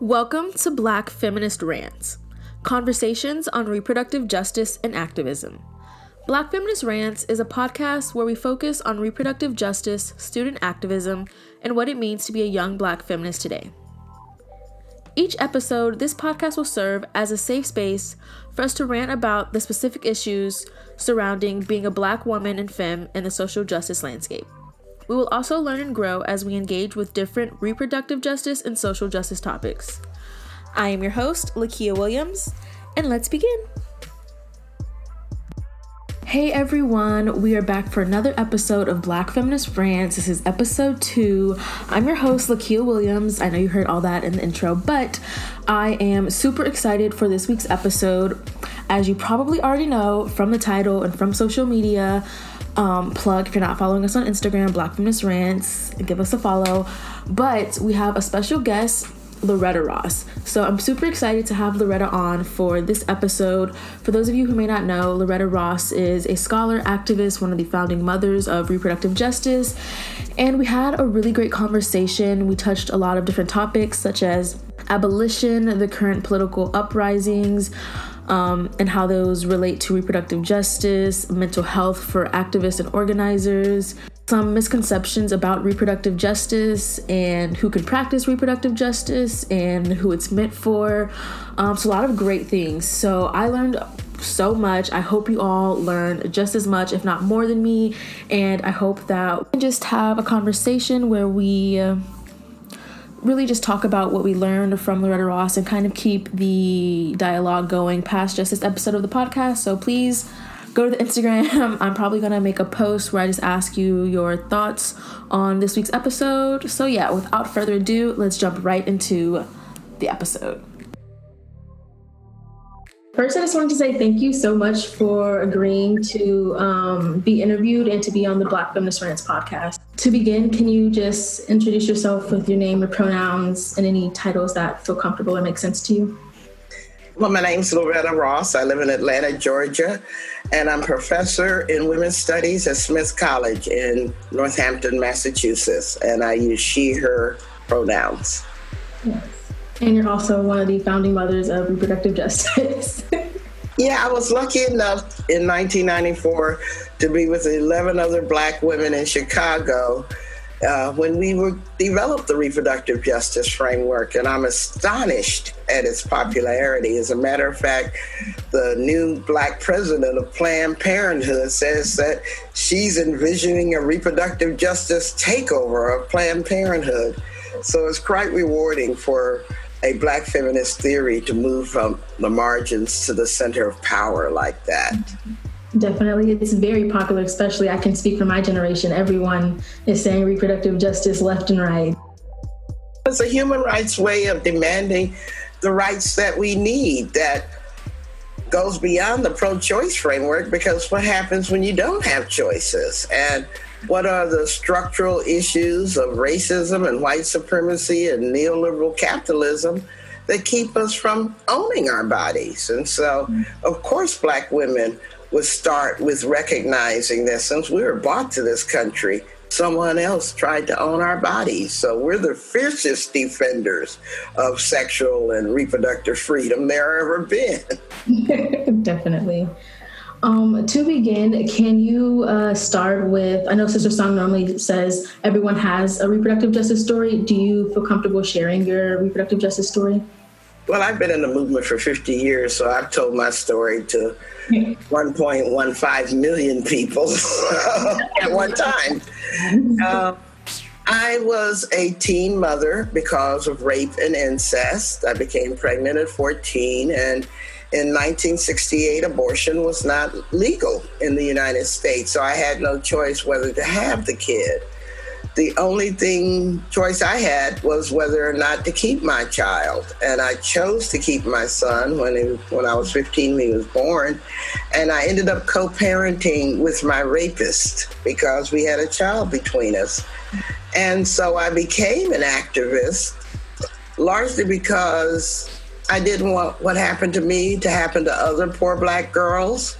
Welcome to Black Feminist Rants conversations on reproductive justice and activism. Black Feminist Rants is a podcast where we focus on reproductive justice, student activism, and what it means to be a young black feminist today. Each episode, this podcast will serve as a safe space for us to rant about the specific issues surrounding being a black woman and femme in the social justice landscape. We will also learn and grow as we engage with different reproductive justice and social justice topics. I am your host, Lakia Williams, and let's begin. Hey everyone, we are back for another episode of Black Feminist Rants. This is episode two. I'm your host, Lakia Williams. I know you heard all that in the intro, but I am super excited for this week's episode. As you probably already know from the title and from social media, um, plug if you're not following us on Instagram, Black Feminist Rants, give us a follow. But we have a special guest Loretta Ross. So I'm super excited to have Loretta on for this episode. For those of you who may not know, Loretta Ross is a scholar, activist, one of the founding mothers of reproductive justice. And we had a really great conversation. We touched a lot of different topics such as abolition, the current political uprisings, um, and how those relate to reproductive justice, mental health for activists and organizers, some misconceptions about reproductive justice and who can practice reproductive justice and who it's meant for. Um, so, a lot of great things. So, I learned so much. I hope you all learn just as much, if not more than me. And I hope that we can just have a conversation where we. Uh, really just talk about what we learned from Loretta Ross and kind of keep the dialogue going past just this episode of the podcast. So please go to the Instagram. I'm probably going to make a post where I just ask you your thoughts on this week's episode. So, yeah, without further ado, let's jump right into the episode. First, I just wanted to say thank you so much for agreeing to um, be interviewed and to be on the Black Feminist Rants podcast. To begin, can you just introduce yourself with your name, your pronouns, and any titles that feel comfortable or make sense to you? Well, my name is Loretta Ross. I live in Atlanta, Georgia, and I'm professor in women's studies at Smith College in Northampton, Massachusetts, and I use she, her pronouns. Yes. And you're also one of the founding mothers of reproductive justice. yeah, I was lucky enough in 1994 to be with 11 other black women in Chicago uh, when we were developed the reproductive justice framework, and I'm astonished at its popularity. As a matter of fact, the new black president of Planned Parenthood says that she's envisioning a reproductive justice takeover of Planned Parenthood. So it's quite rewarding for a black feminist theory to move from the margins to the center of power like that. Definitely. It's very popular, especially I can speak for my generation. Everyone is saying reproductive justice left and right. It's a human rights way of demanding the rights that we need that goes beyond the pro choice framework because what happens when you don't have choices? And what are the structural issues of racism and white supremacy and neoliberal capitalism that keep us from owning our bodies? And so, of course, Black women would start with recognizing that since we were brought to this country, someone else tried to own our bodies. So we're the fiercest defenders of sexual and reproductive freedom there ever been. Definitely. Um, to begin, can you uh, start with? I know SisterSong normally says everyone has a reproductive justice story. Do you feel comfortable sharing your reproductive justice story? Well, I've been in the movement for 50 years, so I've told my story to 1.15 million people at one time. Uh, I was a teen mother because of rape and incest. I became pregnant at 14, and in 1968, abortion was not legal in the United States, so I had no choice whether to have the kid the only thing choice I had was whether or not to keep my child, and I chose to keep my son when he, when I was 15 when he was born, and I ended up co-parenting with my rapist because we had a child between us, and so I became an activist largely because I didn't want what happened to me to happen to other poor black girls.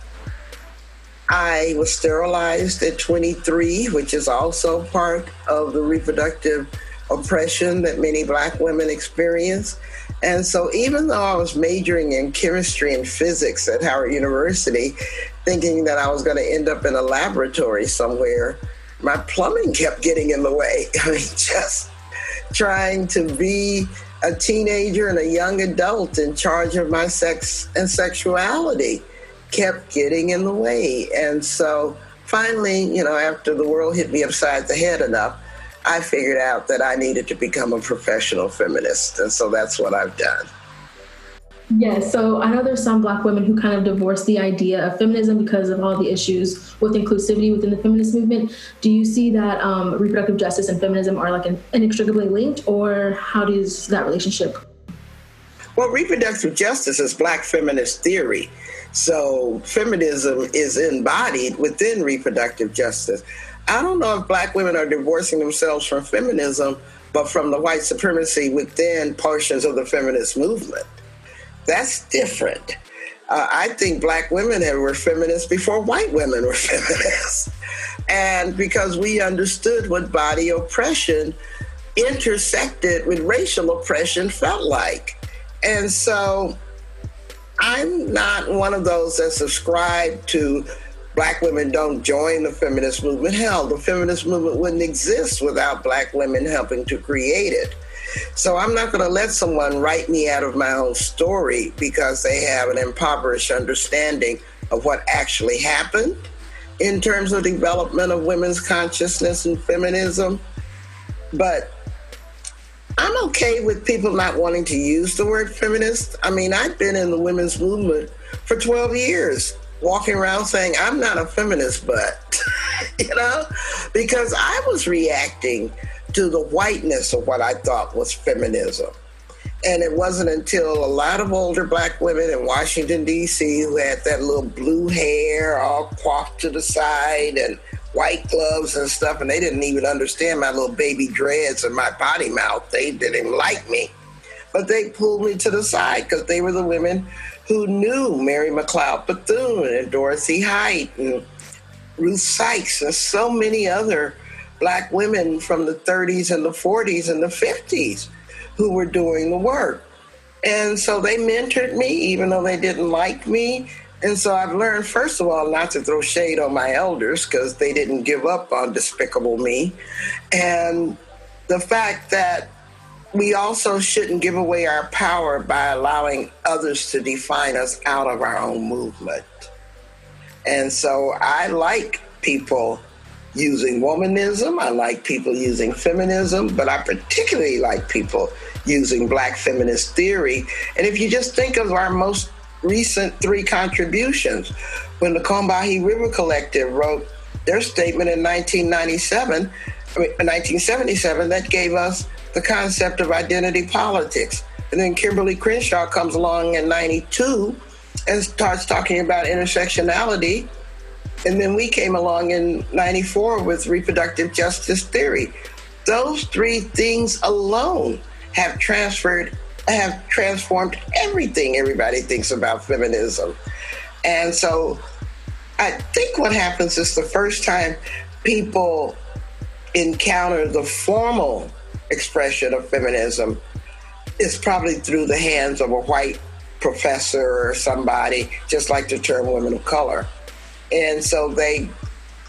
I was sterilized at 23, which is also part of the reproductive oppression that many black women experience. And so, even though I was majoring in chemistry and physics at Howard University, thinking that I was going to end up in a laboratory somewhere, my plumbing kept getting in the way. I mean, just trying to be a teenager and a young adult in charge of my sex and sexuality kept getting in the way. And so finally, you know, after the world hit me upside the head enough, I figured out that I needed to become a professional feminist. And so that's what I've done. Yes, yeah, so I know there's some black women who kind of divorce the idea of feminism because of all the issues with inclusivity within the feminist movement. Do you see that um, reproductive justice and feminism are like inextricably linked, or how does that relationship? Well, reproductive justice is black feminist theory. So feminism is embodied within reproductive justice. I don't know if black women are divorcing themselves from feminism, but from the white supremacy within portions of the feminist movement. That's different. Uh, I think black women were feminists before white women were feminists. and because we understood what body oppression intersected with racial oppression felt like. And so I'm not one of those that subscribe to black women don't join the feminist movement. Hell, the feminist movement wouldn't exist without black women helping to create it. So I'm not going to let someone write me out of my own story because they have an impoverished understanding of what actually happened in terms of development of women's consciousness and feminism. But I'm okay with people not wanting to use the word feminist. I mean, I've been in the women's movement for 12 years, walking around saying, I'm not a feminist, but, you know, because I was reacting to the whiteness of what I thought was feminism. And it wasn't until a lot of older black women in Washington, D.C., who had that little blue hair all coiffed to the side and white gloves and stuff, and they didn't even understand my little baby dreads and my potty mouth. They didn't like me. But they pulled me to the side because they were the women who knew Mary McLeod Bethune and Dorothy Height and Ruth Sykes and so many other black women from the 30s and the 40s and the 50s who were doing the work. And so they mentored me, even though they didn't like me. And so I've learned, first of all, not to throw shade on my elders because they didn't give up on Despicable Me. And the fact that we also shouldn't give away our power by allowing others to define us out of our own movement. And so I like people using womanism. I like people using feminism, but I particularly like people using black feminist theory. And if you just think of our most recent three contributions, when the Combahee River Collective wrote their statement in 1997, I mean, 1977, that gave us the concept of identity politics. And then Kimberlé Crenshaw comes along in 92 and starts talking about intersectionality and then we came along in 94 with reproductive justice theory. Those three things alone have transferred, have transformed everything everybody thinks about feminism. And so I think what happens is the first time people encounter the formal expression of feminism is probably through the hands of a white professor or somebody, just like the term women of color. And so they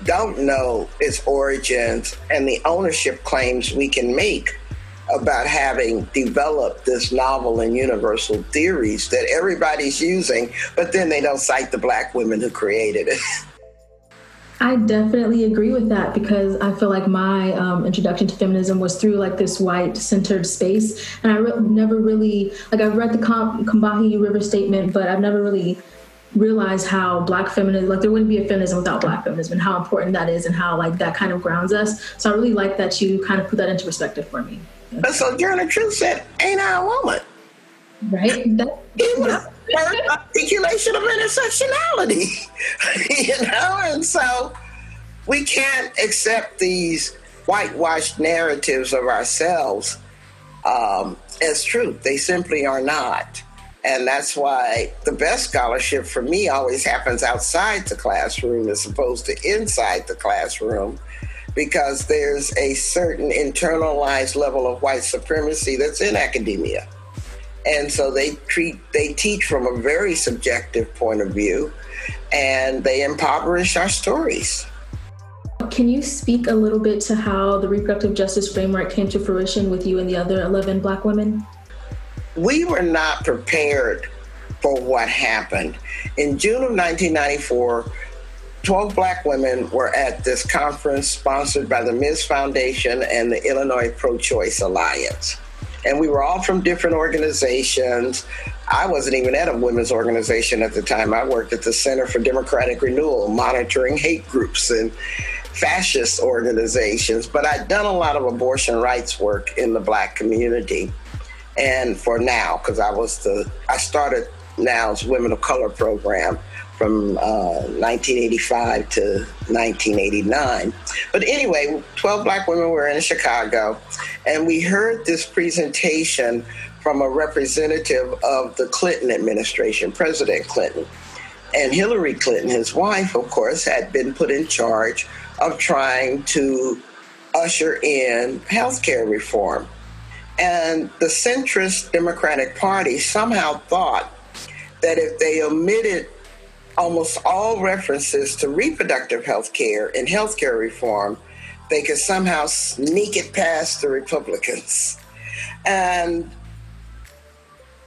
don't know its origins and the ownership claims we can make about having developed this novel and universal theories that everybody's using, but then they don't cite the black women who created it. I definitely agree with that because I feel like my um, introduction to feminism was through like this white centered space. And I re- never really, like, I've read the Com- Combahee River Statement, but I've never really realized how black feminism like there wouldn't be a feminism without black feminism and how important that is and how like that kind of grounds us so i really like that you kind of put that into perspective for me but sojourner truth said ain't i a woman. Right. That, it was her articulation of intersectionality you know? And so we can't accept these whitewashed narratives of ourselves um, as truth. They simply are not. And that's why the best scholarship for me always happens outside the classroom as opposed to inside the classroom because there's a certain internalized level of white supremacy that's in academia. And so they treat they teach from a very subjective point of view and they impoverish our stories. Can you speak a little bit to how the reproductive justice framework came to fruition with you and the other 11 Black women? We were not prepared for what happened. In June of 1994, 12 black women were at this conference sponsored by the Ms. Foundation and the Illinois Pro Choice Alliance. And we were all from different organizations. I wasn't even at a women's organization at the time. I worked at the Center for Democratic Renewal, monitoring hate groups and fascist organizations. But I'd done a lot of abortion rights work in the black community. And for now, because I was the, I started NOW's Women of Color program from uh, 1985 to 1989. But anyway, 12 black women were in Chicago, and we heard this presentation from a representative of the Clinton administration, President Clinton. And Hillary Clinton, his wife, of course, had been put in charge of trying to usher in healthcare reform. And the centrist Democratic Party somehow thought that if they omitted almost all references to reproductive health care and health care reform, they could somehow sneak it past the Republicans. And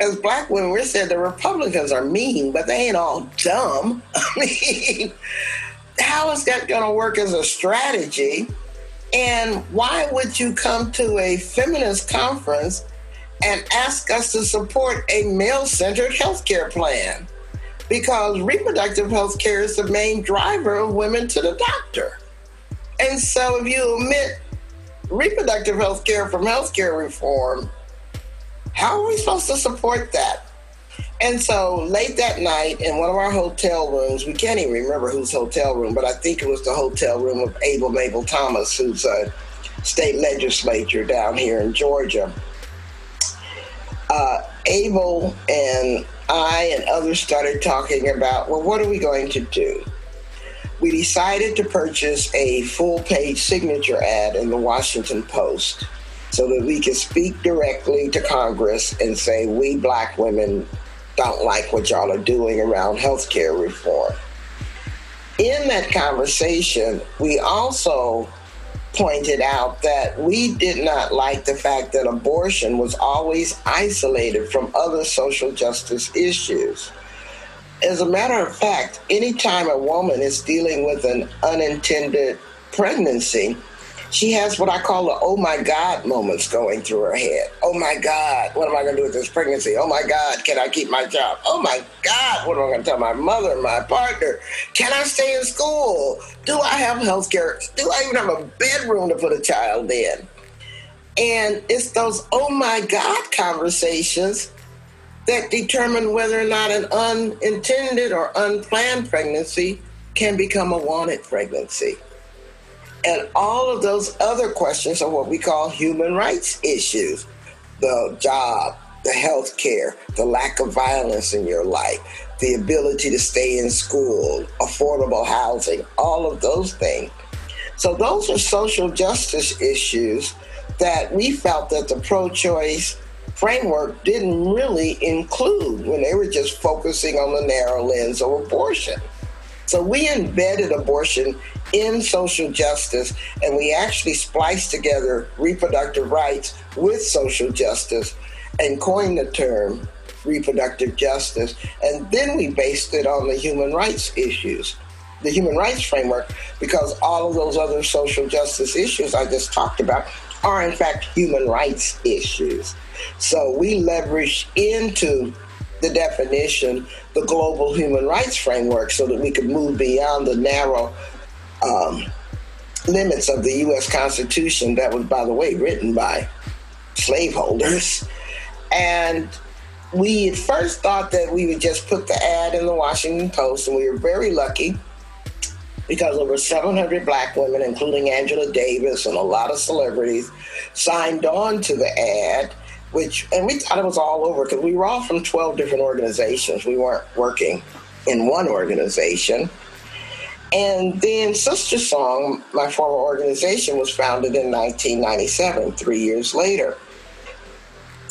as black women, we said the Republicans are mean, but they ain't all dumb. I mean, how is that going to work as a strategy? And why would you come to a feminist conference and ask us to support a male centered healthcare plan? Because reproductive health care is the main driver of women to the doctor. And so if you omit reproductive health care from healthcare reform, how are we supposed to support that? And so late that night in one of our hotel rooms, we can't even remember whose hotel room, but I think it was the hotel room of Able Mable Thomas, who's a state legislature down here in Georgia. Uh, Abel and I and others started talking about, well, what are we going to do? We decided to purchase a full page signature ad in the Washington Post so that we could speak directly to Congress and say, we black women don't like what y'all are doing around health care reform. In that conversation, we also pointed out that we did not like the fact that abortion was always isolated from other social justice issues. As a matter of fact, anytime a woman is dealing with an unintended pregnancy, she has what I call the oh my God moments going through her head. Oh my God, what am I going to do with this pregnancy? Oh my God, can I keep my job? Oh my God, what am I going to tell my mother, my partner? Can I stay in school? Do I have health care? Do I even have a bedroom to put a child in? And it's those oh my God conversations that determine whether or not an unintended or unplanned pregnancy can become a wanted pregnancy. And all of those other questions are what we call human rights issues the job, the health care, the lack of violence in your life, the ability to stay in school, affordable housing, all of those things. So, those are social justice issues that we felt that the pro choice framework didn't really include when they were just focusing on the narrow lens of abortion. So we embedded abortion in social justice and we actually spliced together reproductive rights with social justice and coined the term reproductive justice. And then we based it on the human rights issues, the human rights framework, because all of those other social justice issues I just talked about are, in fact, human rights issues. So we leveraged into the definition, the global human rights framework, so that we could move beyond the narrow um, limits of the U.S. Constitution that was, by the way, written by slaveholders. And we at first thought that we would just put the ad in the Washington Post, and we were very lucky because over 700 black women, including Angela Davis and a lot of celebrities, signed on to the ad which, and we thought it was all over because we were all from 12 different organizations. We weren't working in one organization. And then SisterSong, my former organization, was founded in 1997, three years later.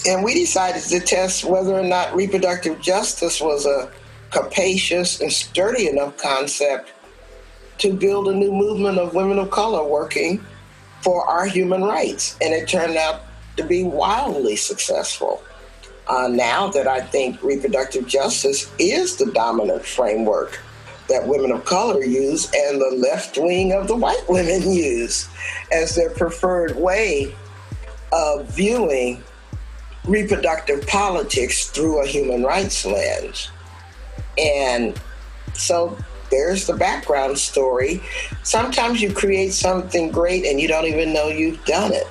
And we decided to test whether or not reproductive justice was a capacious and sturdy enough concept to build a new movement of women of color working for our human rights. And it turned out to be wildly successful. Uh, now that I think reproductive justice is the dominant framework that women of color use and the left wing of the white women use as their preferred way of viewing reproductive politics through a human rights lens. And so there's the background story. Sometimes you create something great and you don't even know you've done it.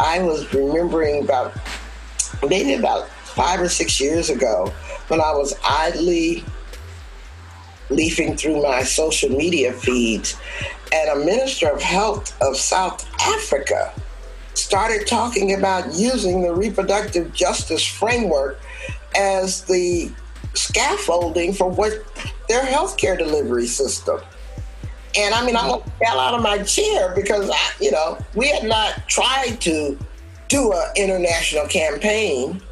I was remembering about maybe about five or six years ago when I was idly leafing through my social media feeds, and a minister of health of South Africa started talking about using the reproductive justice framework as the scaffolding for what their healthcare delivery system. And I mean, I fell out of my chair because, I, you know, we had not tried to do an international campaign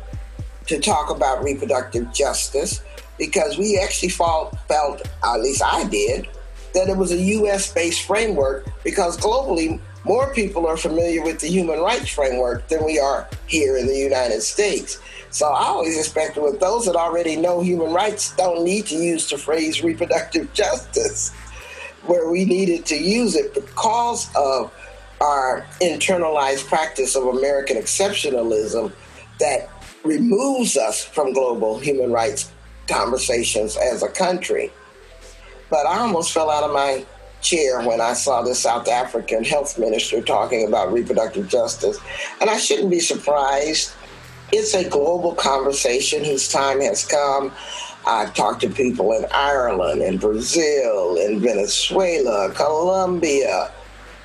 to talk about reproductive justice because we actually felt, felt, at least I did, that it was a US based framework because globally, more people are familiar with the human rights framework than we are here in the United States. So I always expected with those that already know human rights don't need to use the phrase reproductive justice, where we needed to use it because of our internalized practice of American exceptionalism that removes us from global human rights conversations as a country. But I almost fell out of my chair when I saw the South African health minister talking about reproductive justice. And I shouldn't be surprised. It's a global conversation whose time has come. I've talked to people in Ireland, in Brazil, in Venezuela, Colombia,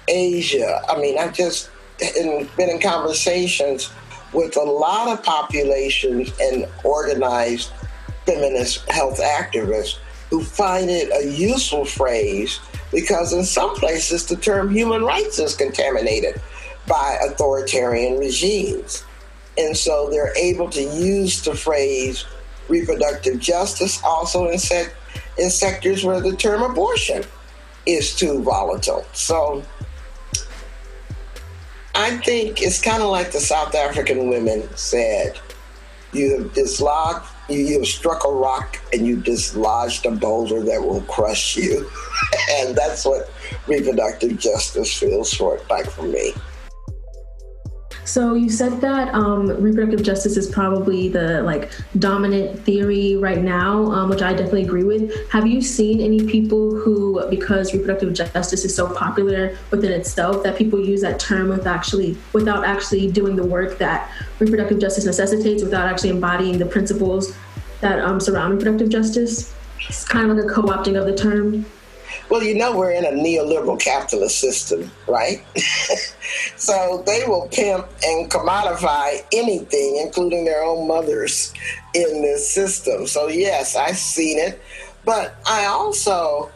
Asia. I mean, I've just been in conversations with a lot of populations and organized feminist health activists who find it a useful phrase because in some places the term human rights is contaminated by authoritarian regimes. And so they're able to use the phrase reproductive justice also in, sec- in sectors where the term abortion is too volatile. So I think it's kind of like the South African women said you have dislodged, you, you struck a rock and you dislodged a boulder that will crush you. and that's what reproductive justice feels for, it like for me. So you said that um, reproductive justice is probably the like dominant theory right now, um, which I definitely agree with. Have you seen any people who, because reproductive justice is so popular within itself, that people use that term with actually without actually doing the work that reproductive justice necessitates, without actually embodying the principles that um, surround reproductive justice? It's kind of like a co-opting of the term. Well, you know, we're in a neoliberal capitalist system, right? so they will pimp and commodify anything, including their own mothers, in this system. So, yes, I've seen it. But I also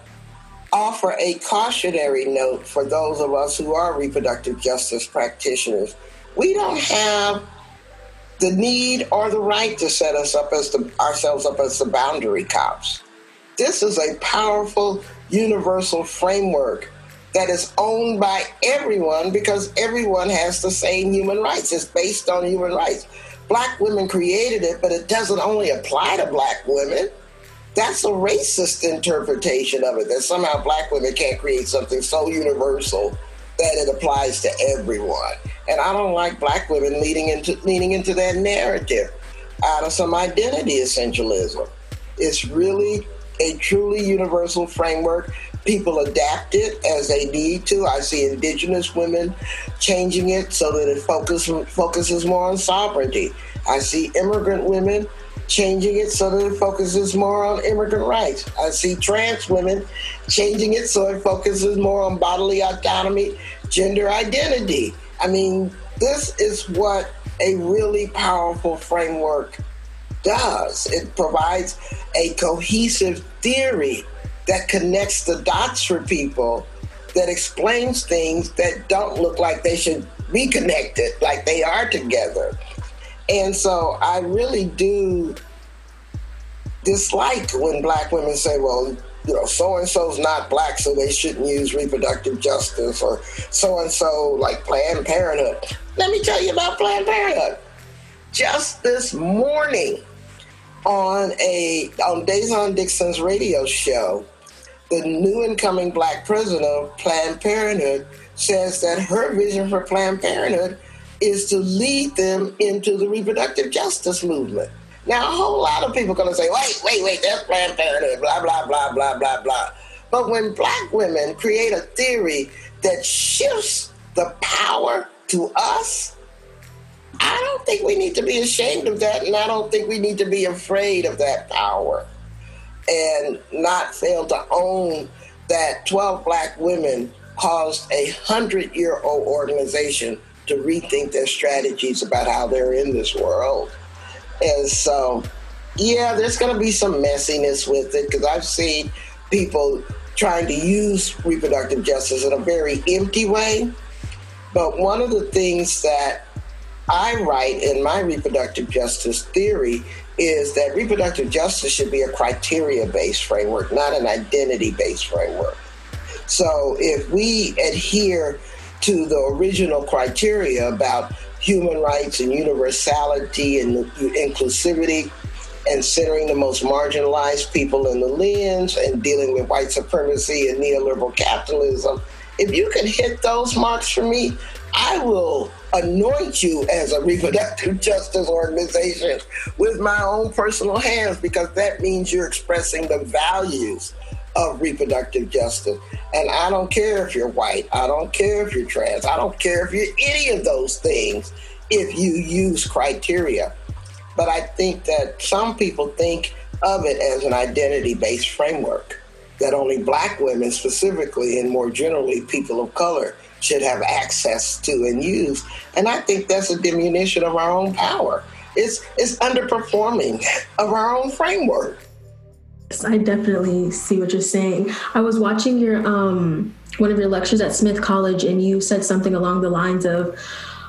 offer a cautionary note for those of us who are reproductive justice practitioners. We don't have the need or the right to set us up as the, ourselves up as the boundary cops. This is a powerful universal framework that is owned by everyone because everyone has the same human rights. It's based on human rights. Black women created it, but it doesn't only apply to black women. That's a racist interpretation of it that somehow black women can't create something so universal that it applies to everyone. And I don't like black women leading into leaning into that narrative out of some identity essentialism. It's really a truly universal framework. People adapt it as they need to. I see indigenous women changing it so that it focus, focuses more on sovereignty. I see immigrant women changing it so that it focuses more on immigrant rights. I see trans women changing it so it focuses more on bodily autonomy, gender identity. I mean, this is what a really powerful framework does. It provides a cohesive theory that connects the dots for people, that explains things that don't look like they should be connected, like they are together. And so I really do dislike when black women say, well, you know, so and so's not black, so they shouldn't use reproductive justice, or so and so, like Planned Parenthood. Let me tell you about Planned Parenthood. Just this morning, on a um, on Dazon Dixon's radio show, the new incoming black president of Planned Parenthood says that her vision for Planned Parenthood is to lead them into the reproductive justice movement. Now, a whole lot of people are going to say, wait, wait, wait, that's Planned Parenthood, blah, blah, blah, blah, blah, blah. But when black women create a theory that shifts the power to us, I don't think we need to be ashamed of that, and I don't think we need to be afraid of that power and not fail to own that 12 black women caused a 100 year old organization to rethink their strategies about how they're in this world. And so, yeah, there's going to be some messiness with it because I've seen people trying to use reproductive justice in a very empty way. But one of the things that I write in my reproductive justice theory is that reproductive justice should be a criteria based framework, not an identity based framework. So if we adhere to the original criteria about human rights and universality and inclusivity and centering the most marginalized people in the lens and dealing with white supremacy and neoliberal capitalism, if you can hit those marks for me, I will anoint you as a reproductive justice organization with my own personal hands because that means you're expressing the values of reproductive justice. And I don't care if you're white, I don't care if you're trans, I don't care if you're any of those things if you use criteria. But I think that some people think of it as an identity based framework that only black women, specifically, and more generally, people of color, should have access to and use. And I think that's a diminution of our own power. It's, it's underperforming of our own framework. I definitely see what you're saying. I was watching your um, one of your lectures at Smith College, and you said something along the lines of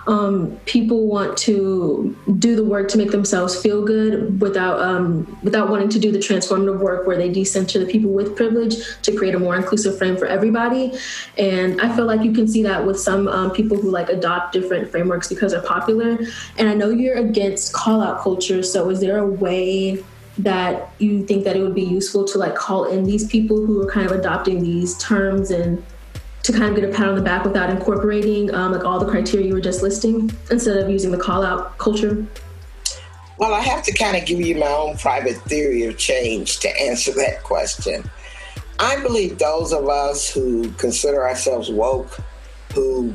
um, people want to do the work to make themselves feel good without um, without wanting to do the transformative work where they decenter the people with privilege to create a more inclusive frame for everybody. And I feel like you can see that with some um, people who like adopt different frameworks because they're popular. And I know you're against call out culture. So is there a way that you think that it would be useful to like call in these people who are kind of adopting these terms and to kind of get a pat on the back without incorporating um, like all the criteria you were just listing instead of using the call out culture? Well, I have to kind of give you my own private theory of change to answer that question. I believe those of us who consider ourselves woke, who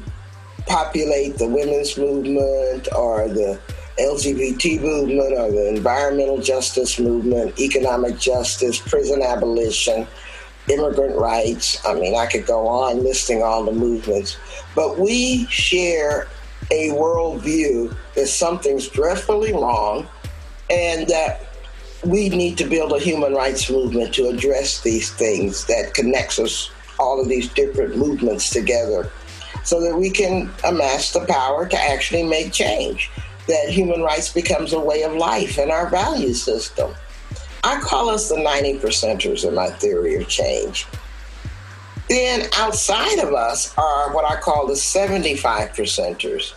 populate the women's movement or the LGBT movement or the environmental justice movement, economic justice, prison abolition, immigrant rights. I mean, I could go on listing all the movements, but we share a worldview that something's dreadfully wrong and that we need to build a human rights movement to address these things that connects us, all of these different movements together, so that we can amass the power to actually make change that human rights becomes a way of life in our value system. I call us the 90 percenters in my theory of change. Then outside of us are what I call the 75 percenters.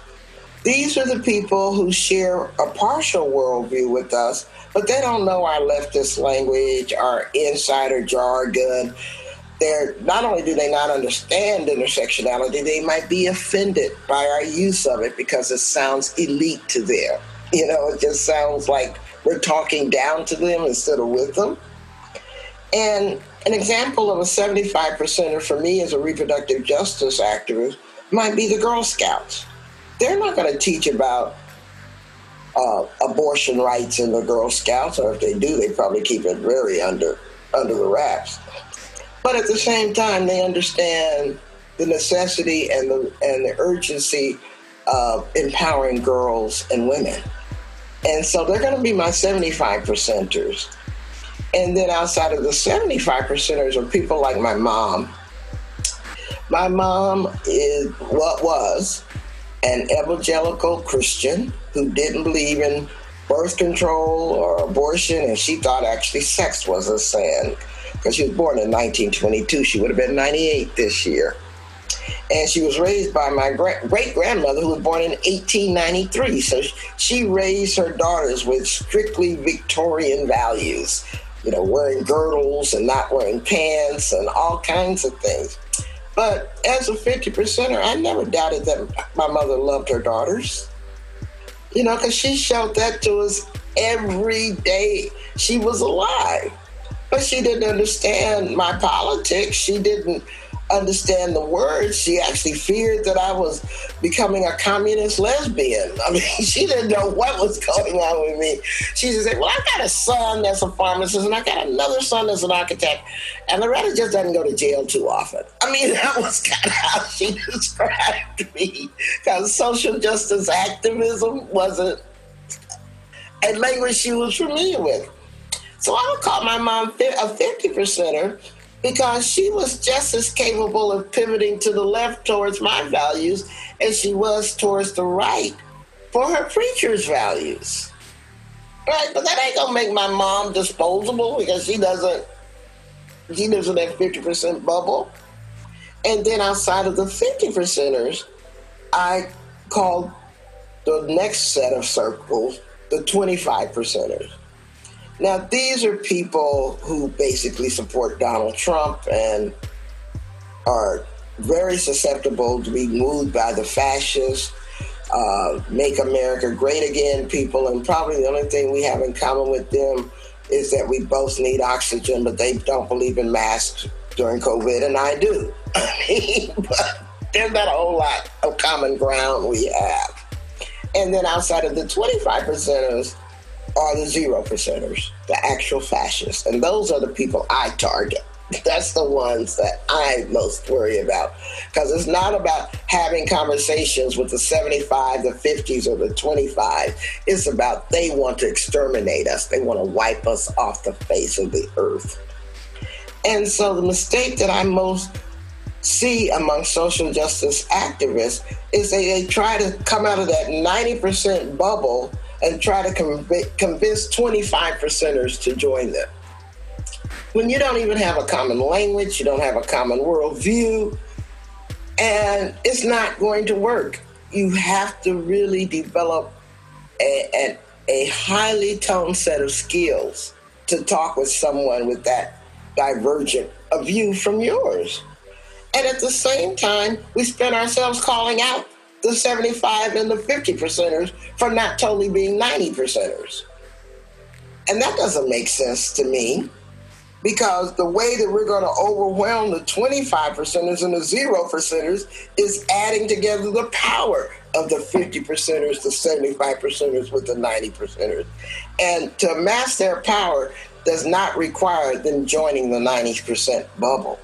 These are the people who share a partial worldview with us, but they don't know our leftist language, our insider jargon, they're not only do they not understand intersectionality, they might be offended by our use of it because it sounds elite to them. You know, it just sounds like we're talking down to them instead of with them. And an example of a 75 percenter for me as a reproductive justice activist might be the Girl Scouts. They're not going to teach about uh, abortion rights in the Girl Scouts, or if they do, they probably keep it very under under the wraps. But at the same time, they understand the necessity and the and the urgency of empowering girls and women. And so they're going to be my 75 percenters. And then outside of the 75 percenters are people like my mom. My mom is what was an evangelical Christian who didn't believe in birth control or abortion, and she thought actually sex was a sin because she was born in 1922. She would have been 98 this year. And she was raised by my great grandmother, who was born in 1893. So she raised her daughters with strictly Victorian values, you know, wearing girdles and not wearing pants and all kinds of things. But as a 50 percenter, I never doubted that my mother loved her daughters. You know, because she showed that to us every day she was alive. But she didn't understand my politics. She didn't understand the words. She actually feared that I was becoming a communist lesbian. I mean, she didn't know what was going on with me. She just said, Well, I got a son that's a pharmacist, and I got another son that's an architect, and Loretta just doesn't go to jail too often. I mean, that was kind of how she described me, because social justice activism wasn't a language she was familiar with. So I would call my mom a 50 percenter because she was just as capable of pivoting to the left towards my values as she was towards the right for her preacher's values. Right? But that ain't gonna make my mom disposable because she doesn't she lives in that 50% bubble. And then outside of the 50 percenters, I called the next set of circles the 25 percenters. Now, these are people who basically support Donald Trump and are very susceptible to be moved by the fascist, uh, make America great again people. And probably the only thing we have in common with them is that we both need oxygen, but they don't believe in masks during COVID, and I do. I mean, but there's not a whole lot of common ground we have. And then outside of the 25 percenters, are the zero percenters, the actual fascists. And those are the people I target. That's the ones that I most worry about. Because it's not about having conversations with the 75, the 50s, or the 25. It's about they want to exterminate us, they want to wipe us off the face of the earth. And so the mistake that I most see among social justice activists is they, they try to come out of that 90% bubble and try to convince 25 percenters to join them. When you don't even have a common language, you don't have a common worldview, and it's not going to work. You have to really develop a, a, a highly toned set of skills to talk with someone with that divergent a view from yours. And at the same time, we spend ourselves calling out the 75 and the 50 percenters for not totally being 90 percenters. And that doesn't make sense to me because the way that we're going to overwhelm the 25 percenters and the zero percenters is adding together the power of the 50 percenters, the 75 percenters with the 90 percenters. And to amass their power does not require them joining the 90 percent bubble.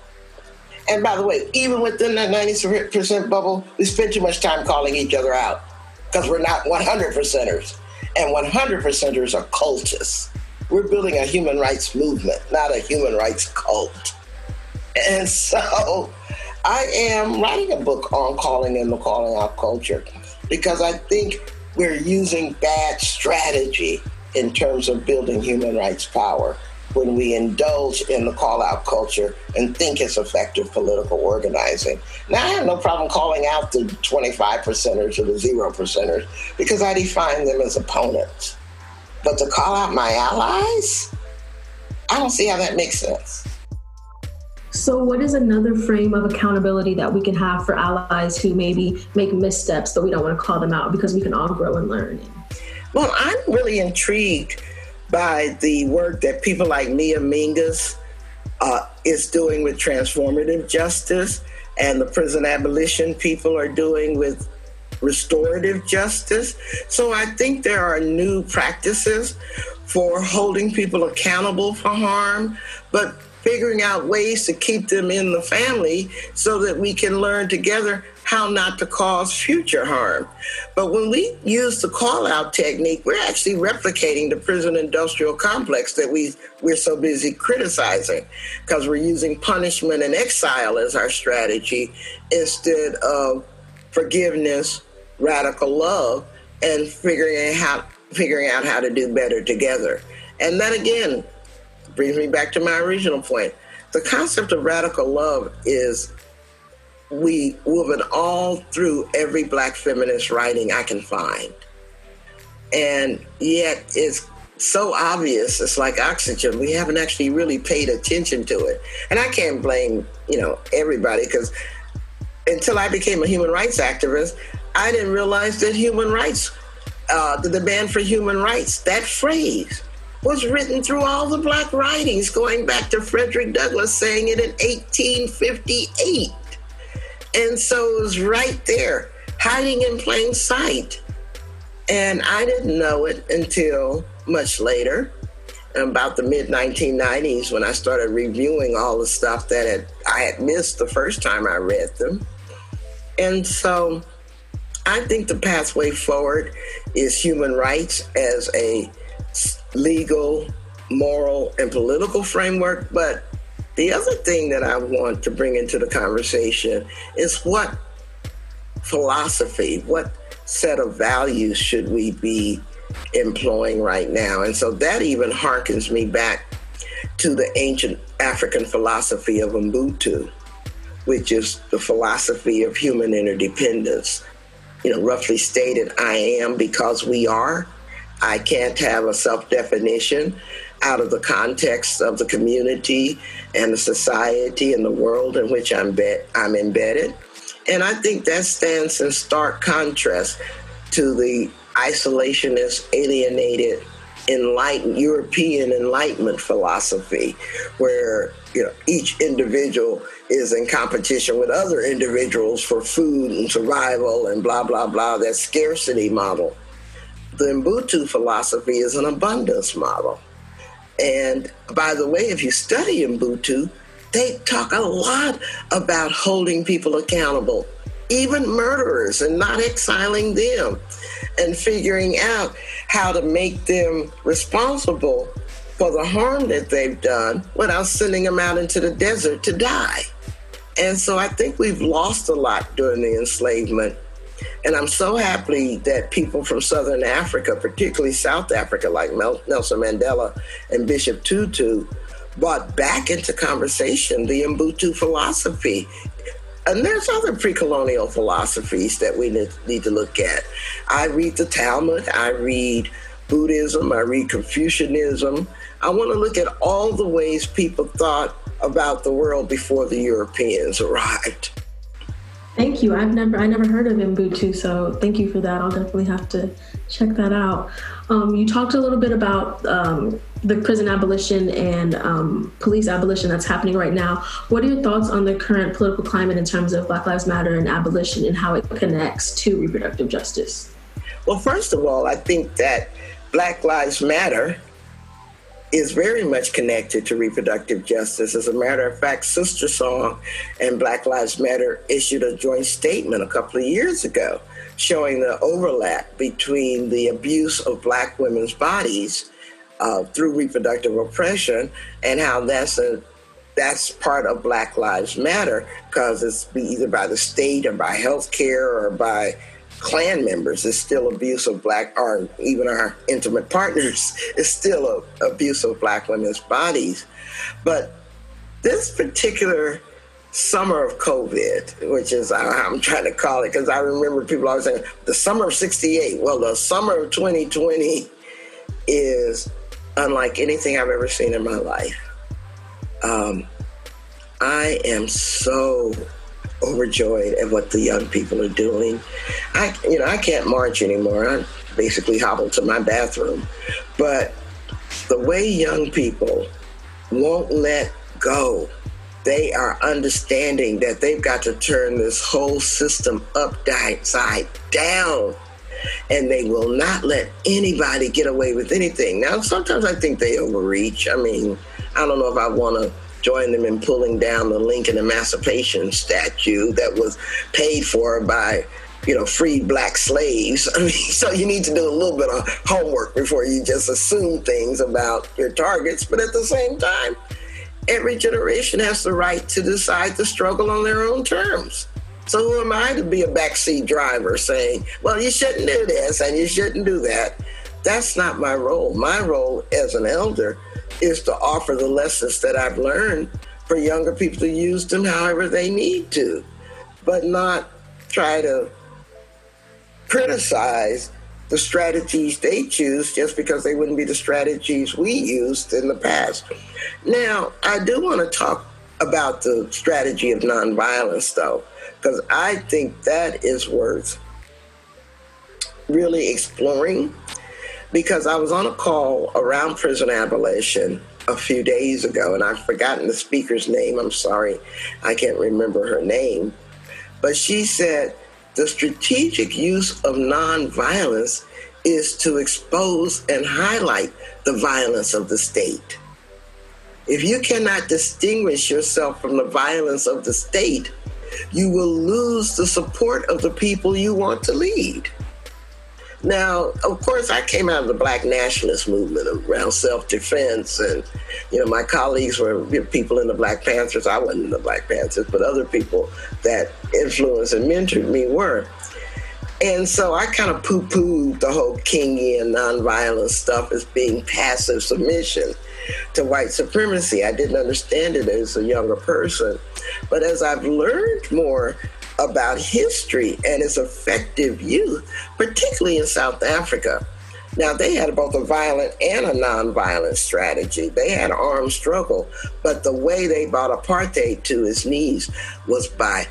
And by the way, even within that 90% bubble, we spend too much time calling each other out because we're not 100 percenters. And 100 percenters are cultists. We're building a human rights movement, not a human rights cult. And so I am writing a book on calling in the calling out culture because I think we're using bad strategy in terms of building human rights power when we indulge in the call out culture and think it's effective political organizing. Now, I have no problem calling out the 25 percenters or the zero percenters because I define them as opponents. But to call out my allies, I don't see how that makes sense. So, what is another frame of accountability that we can have for allies who maybe make missteps, but we don't want to call them out because we can all grow and learn? Well, I'm really intrigued by the work that people like Mia Mingus uh, is doing with transformative justice and the prison abolition people are doing with restorative justice. So I think there are new practices for holding people accountable for harm, but figuring out ways to keep them in the family so that we can learn together how not to cause future harm. But when we use the call out technique, we're actually replicating the prison industrial complex that we, we're so busy criticizing because we're using punishment and exile as our strategy instead of forgiveness, radical love, and figuring out figuring out how to do better together. And that again brings me back to my original point. The concept of radical love is we woven all through every black feminist writing I can find. And yet it's so obvious, it's like oxygen. We haven't actually really paid attention to it. And I can't blame, you know, everybody because until I became a human rights activist, I didn't realize that human rights, uh, the demand for human rights, that phrase was written through all the black writings going back to Frederick Douglass saying it in 1858. And so it was right there, hiding in plain sight. And I didn't know it until much later, about the mid 1990s, when I started reviewing all the stuff that had, I had missed the first time I read them. And so I think the pathway forward is human rights as a legal, moral, and political framework. But the other thing that I want to bring into the conversation is what philosophy, what set of values should we be employing right now? And so that even harkens me back to the ancient African philosophy of Ubuntu, which is the philosophy of human interdependence. You know, roughly stated, I am because we are. I can't have a self definition out of the context of the community and the society and the world in which I'm, be- I'm embedded. And I think that stands in stark contrast to the isolationist, alienated, enlightened European Enlightenment philosophy, where you know each individual is in competition with other individuals for food and survival and blah blah blah. That scarcity model. The Ubuntu philosophy is an abundance model. And by the way, if you study Ubuntu, they talk a lot about holding people accountable, even murderers, and not exiling them, and figuring out how to make them responsible for the harm that they've done without sending them out into the desert to die. And so I think we've lost a lot during the enslavement and I'm so happy that people from Southern Africa, particularly South Africa, like Nelson Mandela and Bishop Tutu, brought back into conversation the Ubuntu philosophy. And there's other pre colonial philosophies that we need to look at. I read the Talmud, I read Buddhism, I read Confucianism. I want to look at all the ways people thought about the world before the Europeans arrived. Thank you. I've never I never heard of Ubuntu, so thank you for that. I'll definitely have to check that out. Um, you talked a little bit about um, the prison abolition and um, police abolition that's happening right now. What are your thoughts on the current political climate in terms of Black Lives Matter and abolition and how it connects to reproductive justice? Well, first of all, I think that Black Lives Matter is very much connected to reproductive justice. As a matter of fact, SisterSong and Black Lives Matter issued a joint statement a couple of years ago showing the overlap between the abuse of Black women's bodies uh, through reproductive oppression and how that's a that's part of Black Lives Matter because it's either by the state or by healthcare or by clan members is still abuse of black, or even our intimate partners is still a, abuse of black women's bodies. But this particular summer of COVID, which is I'm trying to call it, because I remember people always saying the summer of 68. Well, the summer of 2020 is unlike anything I've ever seen in my life. Um, I am so overjoyed at what the young people are doing. I, you know, I can't march anymore. I basically hobble to my bathroom. But the way young people won't let go, they are understanding that they've got to turn this whole system upside down. And they will not let anybody get away with anything. Now, sometimes I think they overreach. I mean, I don't know if I want to join them in pulling down the Lincoln Emancipation statue that was paid for by you know, freed black slaves. I mean, so you need to do a little bit of homework before you just assume things about your targets. But at the same time, every generation has the right to decide to struggle on their own terms. So who am I to be a backseat driver saying, well, you shouldn't do this and you shouldn't do that? That's not my role. My role as an elder is to offer the lessons that I've learned for younger people to use them however they need to, but not try to criticize the strategies they choose just because they wouldn't be the strategies we used in the past. Now, I do want to talk about the strategy of nonviolence, though, because I think that is worth really exploring. Because I was on a call around prison abolition a few days ago, and I've forgotten the speaker's name. I'm sorry, I can't remember her name. But she said, the strategic use of nonviolence is to expose and highlight the violence of the state. If you cannot distinguish yourself from the violence of the state, you will lose the support of the people you want to lead. Now, of course, I came out of the black nationalist movement around self defense, and you know, my colleagues were people in the Black Panthers. I wasn't in the Black Panthers, but other people that influenced and mentored me were. And so I kind of poo pooed the whole Kingian nonviolent stuff as being passive submission to white supremacy. I didn't understand it as a younger person. But as I've learned more about history and its effective use, particularly in South Africa. Now, they had both a violent and a nonviolent strategy. They had armed struggle, but the way they brought apartheid to its knees was by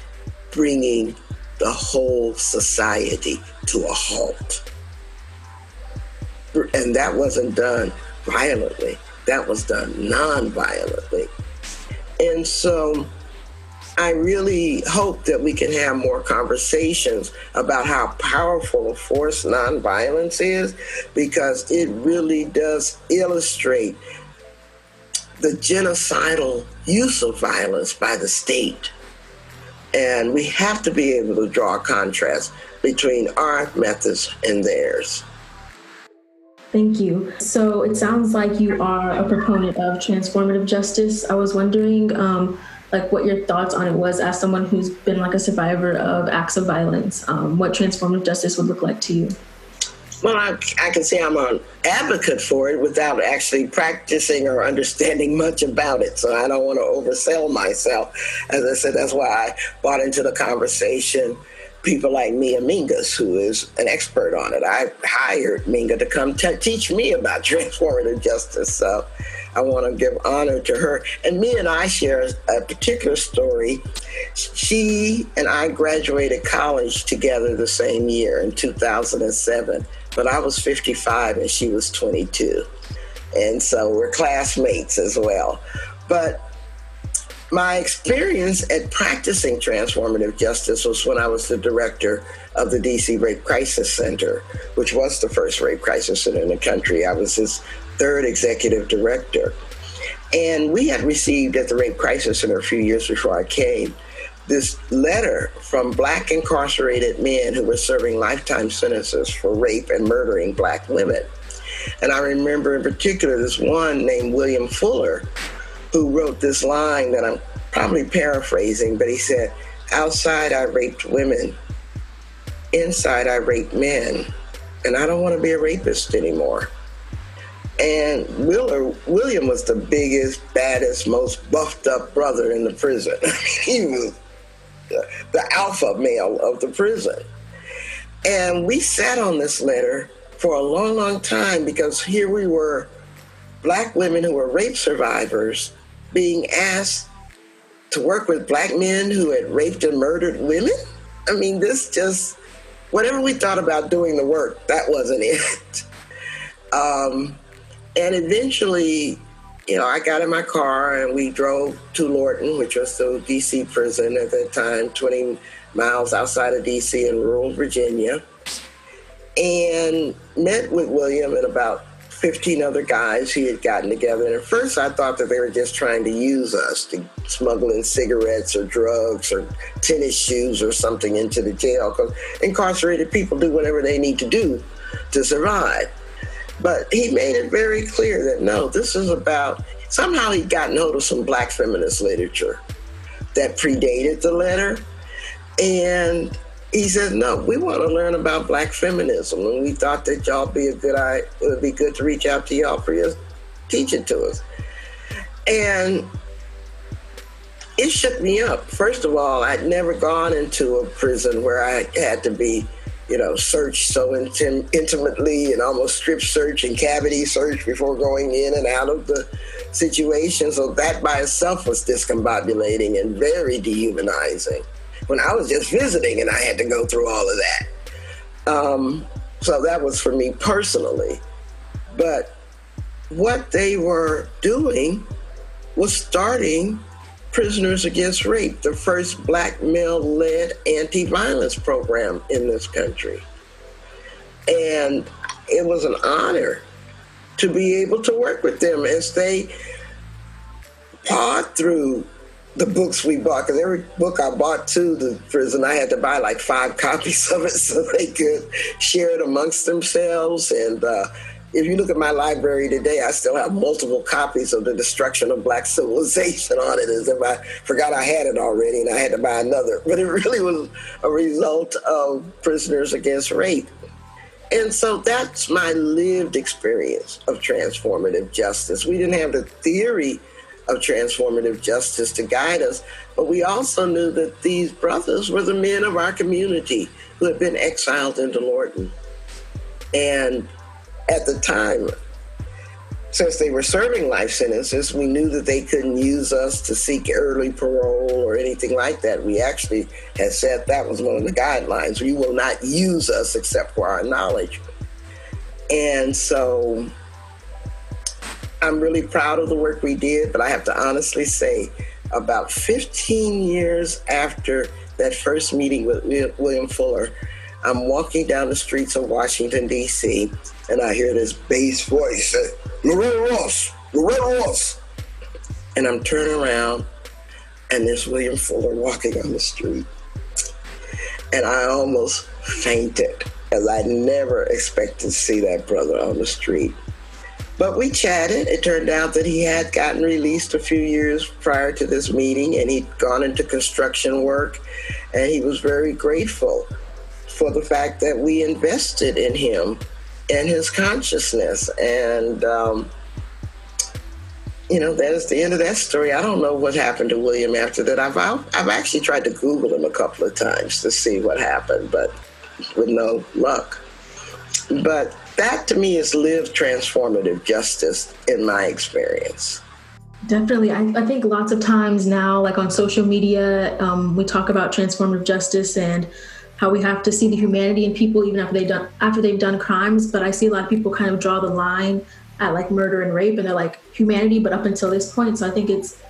bringing the whole society to a halt. And that wasn't done violently, that was done nonviolently. And so, I really hope that we can have more conversations about how powerful a force nonviolence is because it really does illustrate the genocidal use of violence by the state. And we have to be able to draw a contrast between our methods and theirs. Thank you. So it sounds like you are a proponent of transformative justice. I was wondering, um, like what your thoughts on it was as someone who's been like a survivor of acts of violence. Um, what transformative justice would look like to you? Well I, I can say i'm an advocate for it without actually practicing or understanding much about it. So i don't want to oversell myself. As i said that's why i brought into the conversation. People like Mia Mingus, who is an expert on it. I hired Minga to come t- teach me about transformative justice. So I want to give honor to her. And me and I share a particular story. She and I graduated college together the same year in 2007, but I was 55 and she was 22. And so we're classmates as well. But my experience at practicing transformative justice was when I was the director of the DC Rape Crisis Center, which was the first rape crisis center in the country. I was his third executive director. And we had received at the Rape Crisis Center a few years before I came this letter from black incarcerated men who were serving lifetime sentences for rape and murdering black women. And I remember in particular this one named William Fuller who wrote this line that I'm probably paraphrasing, but he said, Outside I raped women, inside I raped men, and I don't want to be a rapist anymore. And William was the biggest, baddest, most buffed up brother in the prison. he was the, the alpha male of the prison. And we sat on this letter for a long, long time because here we were, black women who were rape survivors, being asked to work with black men who had raped and murdered women. I mean, this just, whatever we thought about doing the work, that wasn't it. Um, and eventually, you know, I got in my car and we drove to Lorton, which was the DC prison at that time, 20 miles outside of DC in rural Virginia, and met with William and about 15 other guys he had gotten together. And at first I thought that they were just trying to use us to smuggle in cigarettes or drugs or tennis shoes or something into the jail because incarcerated people do whatever they need to do to survive. But he made it very clear that no, this is about somehow he got hold of some black feminist literature that predated the letter. And he said, "No, we want to learn about Black feminism, and we thought that y'all be a good. It would be good to reach out to y'all for your teaching to us." And it shook me up. First of all, I'd never gone into a prison where I had to be, you know, search so intim- intimately and almost strip search and cavity search before going in and out of the situation. So that by itself was discombobulating and very dehumanizing when I was just visiting and I had to go through all of that. Um, so that was for me personally. But what they were doing was starting Prisoners Against Rape, the first black male led anti violence program in this country. And it was an honor to be able to work with them as they pawed through the books we bought because every book I bought to the prison, I had to buy like five copies of it so they could share it amongst themselves. And uh, if you look at my library today, I still have multiple copies of The Destruction of Black Civilization on it, as if I forgot I had it already and I had to buy another. But it really was a result of Prisoners Against Rape. And so that's my lived experience of transformative justice. We didn't have the theory of transformative justice to guide us. But we also knew that these brothers were the men of our community who had been exiled into Lorton. And at the time, since they were serving life sentences, we knew that they couldn't use us to seek early parole or anything like that. We actually had said that was one of the guidelines. You will not use us except for our knowledge. And so I'm really proud of the work we did, but I have to honestly say, about 15 years after that first meeting with William Fuller, I'm walking down the streets of Washington, D.C., and I hear this bass voice say, Loretta Ross, Loretta Ross. And I'm turning around, and there's William Fuller walking on the street. And I almost fainted, as I never expected to see that brother on the street. But we chatted. It turned out that he had gotten released a few years prior to this meeting and he'd gone into construction work. And he was very grateful for the fact that we invested in him and his consciousness. And, um, you know, that is the end of that story. I don't know what happened to William after that. I've, I've actually tried to Google him a couple of times to see what happened, but with no luck. But that to me is lived transformative justice in my experience. Definitely. I, I, think lots of times now, like on social media, um, we talk about transformative justice and how we have to see the humanity in people even after they've done after they've done crimes. But I see a lot of people kind of draw the line at like murder and rape, and they're like humanity, but up until this point. So I think it's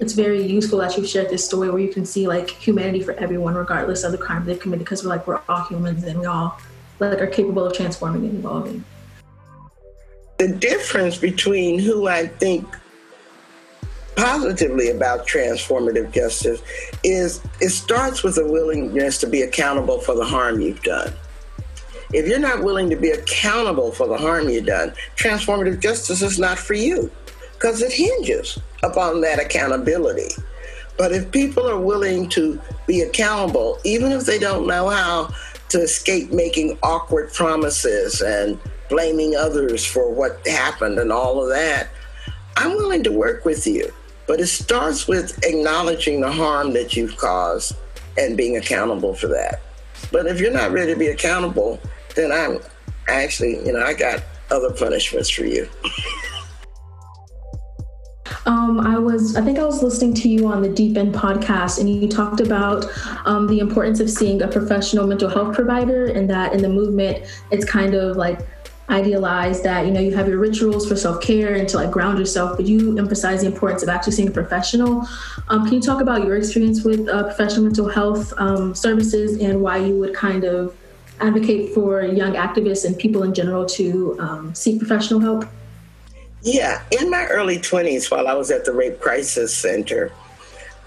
it's very useful that you've shared this story where you can see like humanity for everyone, regardless of the crime they've committed, because we're like we're all humans and we all like are capable of transforming and evolving. The difference between who I think positively about transformative justice is it starts with a willingness to be accountable for the harm you've done. If you're not willing to be accountable for the harm you've done, transformative justice is not for you because it hinges upon that accountability. But if people are willing to be accountable, even if they don't know how to escape making awkward promises and blaming others for what happened and all of that, I'm willing to work with you. But it starts with acknowledging the harm that you've caused and being accountable for that. But if you're not ready to be accountable, then I'm actually, you know, I got other punishments for you. Um, I was, I think I was listening to you on the Deep End podcast, and you talked about um, the importance of seeing a professional mental health provider, and that in the movement, it's kind of like idealized that you know you have your rituals for self-care and to like ground yourself but you emphasize the importance of actually seeing a professional um, can you talk about your experience with uh, professional mental health um, services and why you would kind of advocate for young activists and people in general to um, seek professional help Yeah, in my early 20s, while I was at the Rape Crisis Center,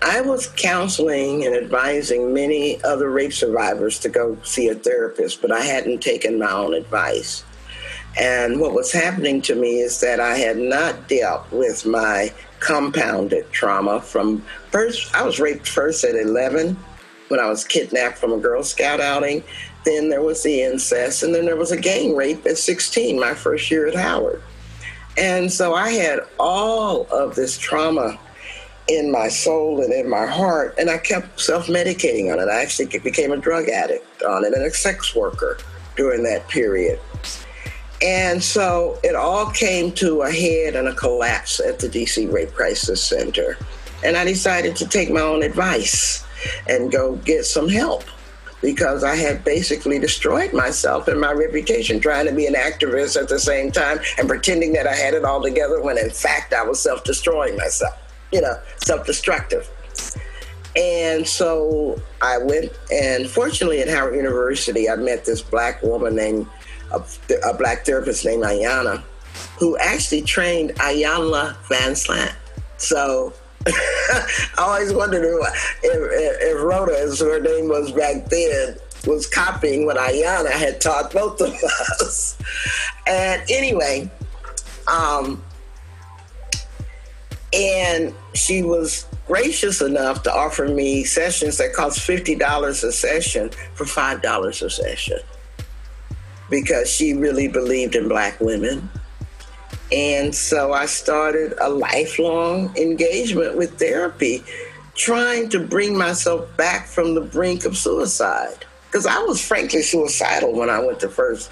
I was counseling and advising many other rape survivors to go see a therapist, but I hadn't taken my own advice. And what was happening to me is that I had not dealt with my compounded trauma from first, I was raped first at 11 when I was kidnapped from a Girl Scout outing. Then there was the incest, and then there was a gang rape at 16, my first year at Howard. And so I had all of this trauma in my soul and in my heart, and I kept self medicating on it. I actually became a drug addict on it and a sex worker during that period. And so it all came to a head and a collapse at the DC Rape Crisis Center. And I decided to take my own advice and go get some help because I had basically destroyed myself and my reputation trying to be an activist at the same time and pretending that I had it all together when in fact I was self destroying myself, you know, self destructive. And so I went, and fortunately at Howard University, I met this black woman named, a, a black therapist named Ayana, who actually trained Iyanla Vanzant. So I always wondered if, if, if Rhonda, as her name was back then, was copying what Ayana had taught both of us. And anyway, um, and she was gracious enough to offer me sessions that cost $50 a session for $5 a session because she really believed in Black women and so I started a lifelong engagement with therapy, trying to bring myself back from the brink of suicide. Because I was frankly suicidal when I went to first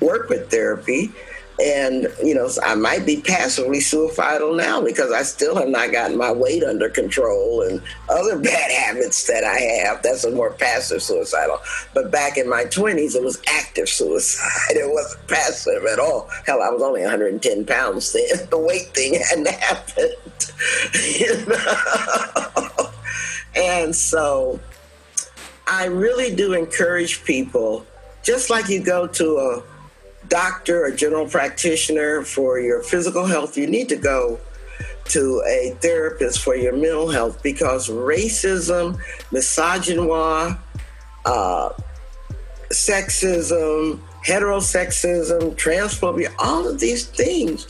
work with therapy. And, you know, I might be passively suicidal now because I still have not gotten my weight under control and other bad habits that I have. That's a more passive suicidal. But back in my 20s, it was active suicide. It wasn't passive at all. Hell, I was only 110 pounds then. The weight thing hadn't happened. You know? and so I really do encourage people, just like you go to a doctor or general practitioner for your physical health, you need to go to a therapist for your mental health because racism, misogyny, uh, sexism, heterosexism, transphobia, all of these things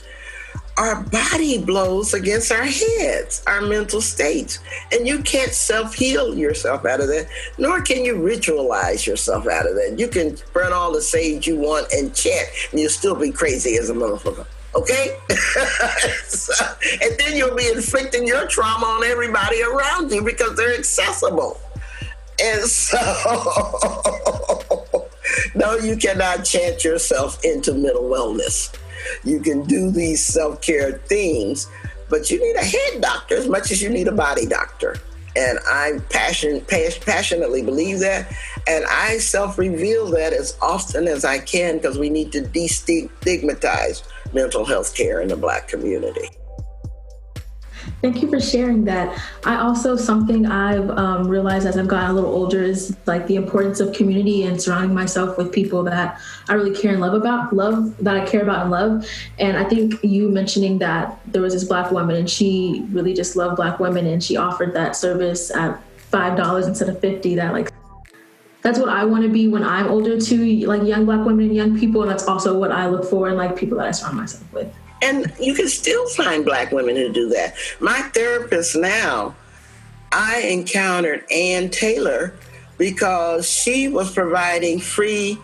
are body blows against our heads, our mental states. And you can't self heal yourself out of that, nor can you ritualize yourself out of that. You can burn all the sage you want and chant, and you'll still be crazy as a motherfucker. Okay? so, and then you'll be inflicting your trauma on everybody around you because they're accessible. And so, no, you cannot chant yourself into mental wellness you can do these self care things, but you need a head doctor as much as you need a body doctor. And I passion, passionately believe that. And I self reveal that as often as I can because we need to destigmatize mental health care in the Black community. Thank you for sharing that. I also, something I've um, realized as I've gotten a little older is like the importance of community and surrounding myself with people that I really care and love about, love that I care about and love. And I think you mentioning that there was this Black woman and she really just loved Black women and she offered that service at $5 instead of 50 that like that's what I want to be when I'm older too, like young black women and young people. And that's also what I look for in like people that I surround myself with. And you can still find black women who do that. My therapist now, I encountered Ann Taylor because she was providing free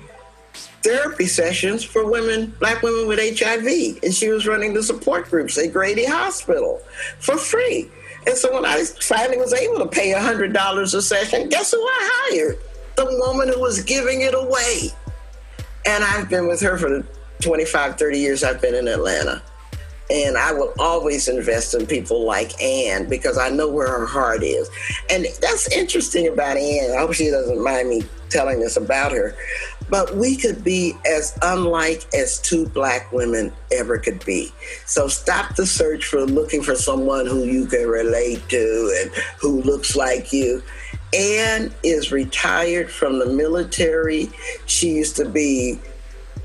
therapy sessions for women, black women with HIV. And she was running the support groups at Grady Hospital for free. And so when I finally was able to pay $100 a session, guess who I hired? The woman who was giving it away. And I've been with her for 25, 30 years I've been in Atlanta. And I will always invest in people like Ann because I know where her heart is. And that's interesting about Ann. I hope she doesn't mind me telling this about her. But we could be as unlike as two black women ever could be. So stop the search for looking for someone who you can relate to and who looks like you. Ann is retired from the military. She used to be,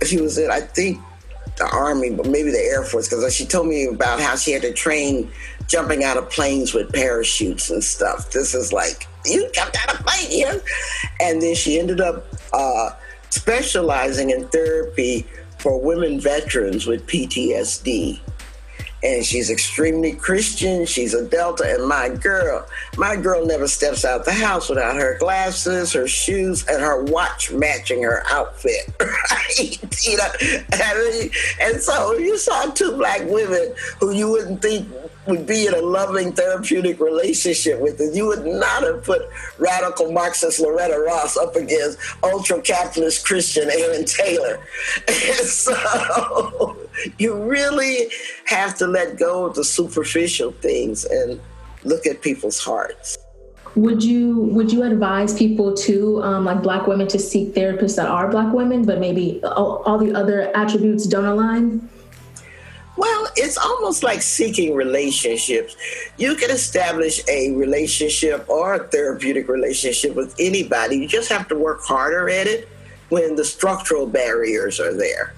she was in, I think, the army, but maybe the Air Force, because she told me about how she had to train jumping out of planes with parachutes and stuff. This is like you jumped out of plane, yeah. And then she ended up uh, specializing in therapy for women veterans with PTSD and she's extremely Christian. She's a Delta, and my girl, my girl never steps out the house without her glasses, her shoes, and her watch matching her outfit. Right? You know, and, so you saw two black women who you wouldn't think would be in a loving therapeutic relationship with it. You would not have put radical Marxist Loretta Ross up against ultra capitalist Christian Ann Taylor. And so you really have to let go of the superficial things and look at people's hearts. Would you would you advise people to um, like black women to seek therapists that are black women, but maybe all, all the other attributes don't align? Well, it's almost like seeking relationships. You can establish a relationship or a therapeutic relationship with anybody. You just have to work harder at it when the structural barriers are there.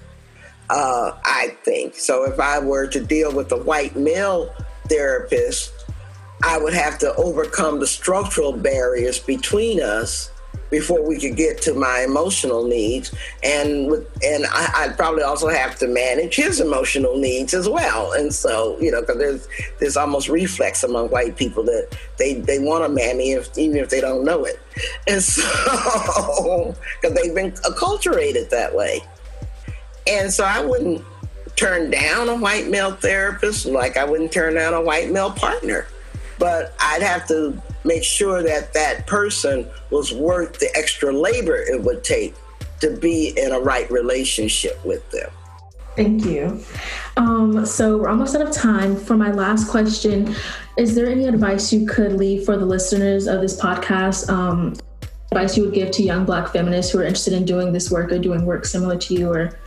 Uh, I think. So if I were to deal with a white male therapist, I would have to overcome the structural barriers between us before we could get to my emotional needs. And with, and I, would probably also have to manage his emotional needs as well. And so you know because there's there's almost reflex among white people that they they want a mammy if, even if they don't know it. And so because they've been acculturated that way and so I wouldn't turn down a white male therapist like I wouldn't turn down a white male partner but I'd have to make sure that that person was worth the extra labor it would take to be in a right relationship with them. Thank you. Um, so we're almost out of time. For my last question, is there any advice you could leave for the listeners of this podcast? Um, advice you would give to young Black feminists who are interested in doing this work or doing work similar to you, or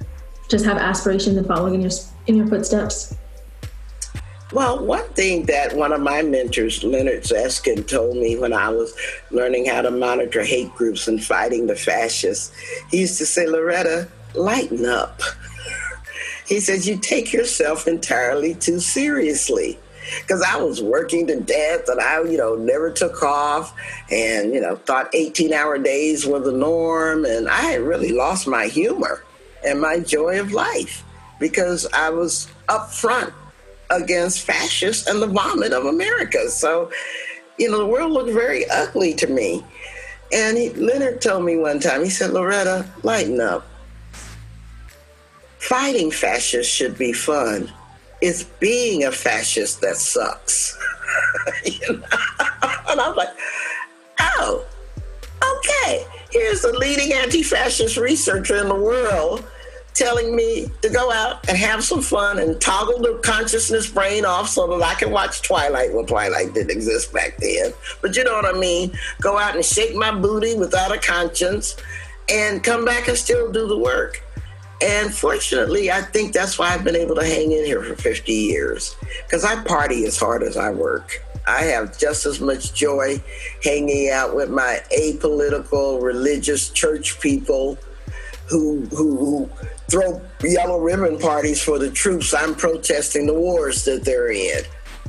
just have aspirations and following in your in your footsteps? Well, one thing that one of my mentors, Leonard Zeskind, told me when I was learning how to monitor hate groups and fighting the fascists, he used to say, Loretta, lighten up. he says, You take yourself entirely too seriously. Because I was working to death and I, you know, never took off and, you know, thought 18 hour days were the norm. And I had really lost my humor and my joy of life because I was up front against fascists and the vomit of America. So, you know, the world looked very ugly to me. And he, Leonard told me one time, he said, Loretta, lighten up. Fighting fascists should be fun. It's being a fascist that sucks. you know? And I'm like, oh, okay. Here's the leading anti fascist researcher in the world telling me to go out and have some fun and toggle the consciousness brain off so that I can watch Twilight. Well, Twilight didn't exist back then, but you know what I mean. Go out and shake my booty without a conscience and come back and still do the work. And fortunately, I think that's why I've been able to hang in here for 50 years because I party as hard as I work. I have just as much joy hanging out with my apolitical religious church people who, who, who throw yellow ribbon parties for the troops. I'm protesting the wars that they're in.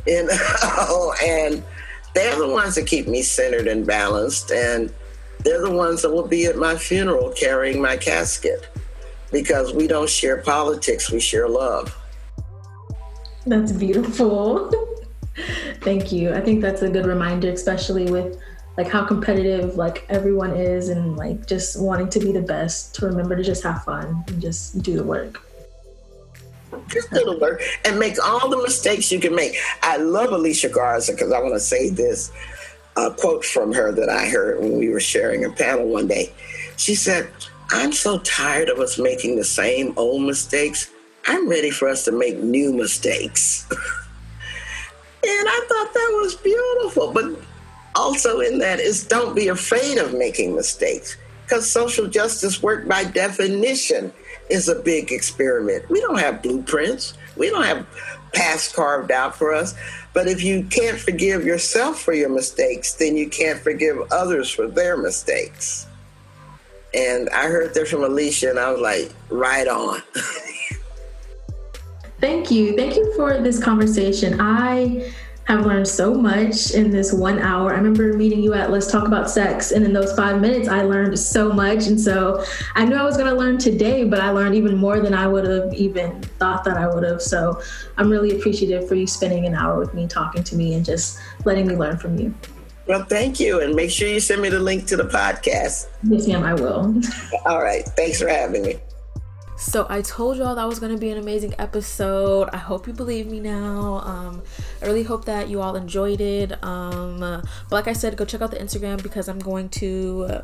Know, oh, and they're the ones that keep me centered and balanced. And they're the ones that will be at my funeral carrying my casket because we don't share politics, we share love. That's beautiful. Thank you. I think that's a good reminder, especially with like how competitive like everyone is and like just wanting to be the best to remember to just have fun and just do the work. Just do the work and make all the mistakes you can make. I love alicia garza because i want to say this uh, quote from her that i heard when we were sharing a panel one day. She said i'm so tired of us making the same old mistakes. I'm ready for us to make new mistakes. And i thought that was beautiful but also in that is don't be afraid of making mistakes because social justice work by definition is a big experiment. We don't have blueprints. We don't have paths carved out for us. But if you can't forgive yourself for your mistakes, then you can't forgive others for their mistakes. And I heard that from Alicia, and I was like, right on. Thank you. Thank you for this conversation. I have learned so much in this one hour. I remember meeting you at Let's Talk About Sex, and in those five minutes, I learned so much. And so I knew I was going to learn today, but I learned even more than I would have even thought that I would have. So I'm really appreciative for you spending an hour with me, talking to me, and just letting me learn from you. Well, thank you. And make sure you send me the link to the podcast. Yes, ma'am, I will. All right. Thanks for having me. So I told y'all that was going to be an amazing episode. I hope you believe me now. Um, I really hope that you all enjoyed it. Um, but like I said, go check out the Instagram because I'm going to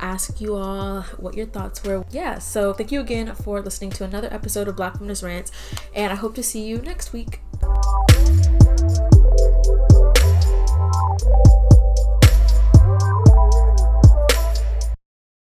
ask you all what your thoughts were. Yeah, so thank you again for listening to another episode of Black Feminist Rants, and I hope to see you next week.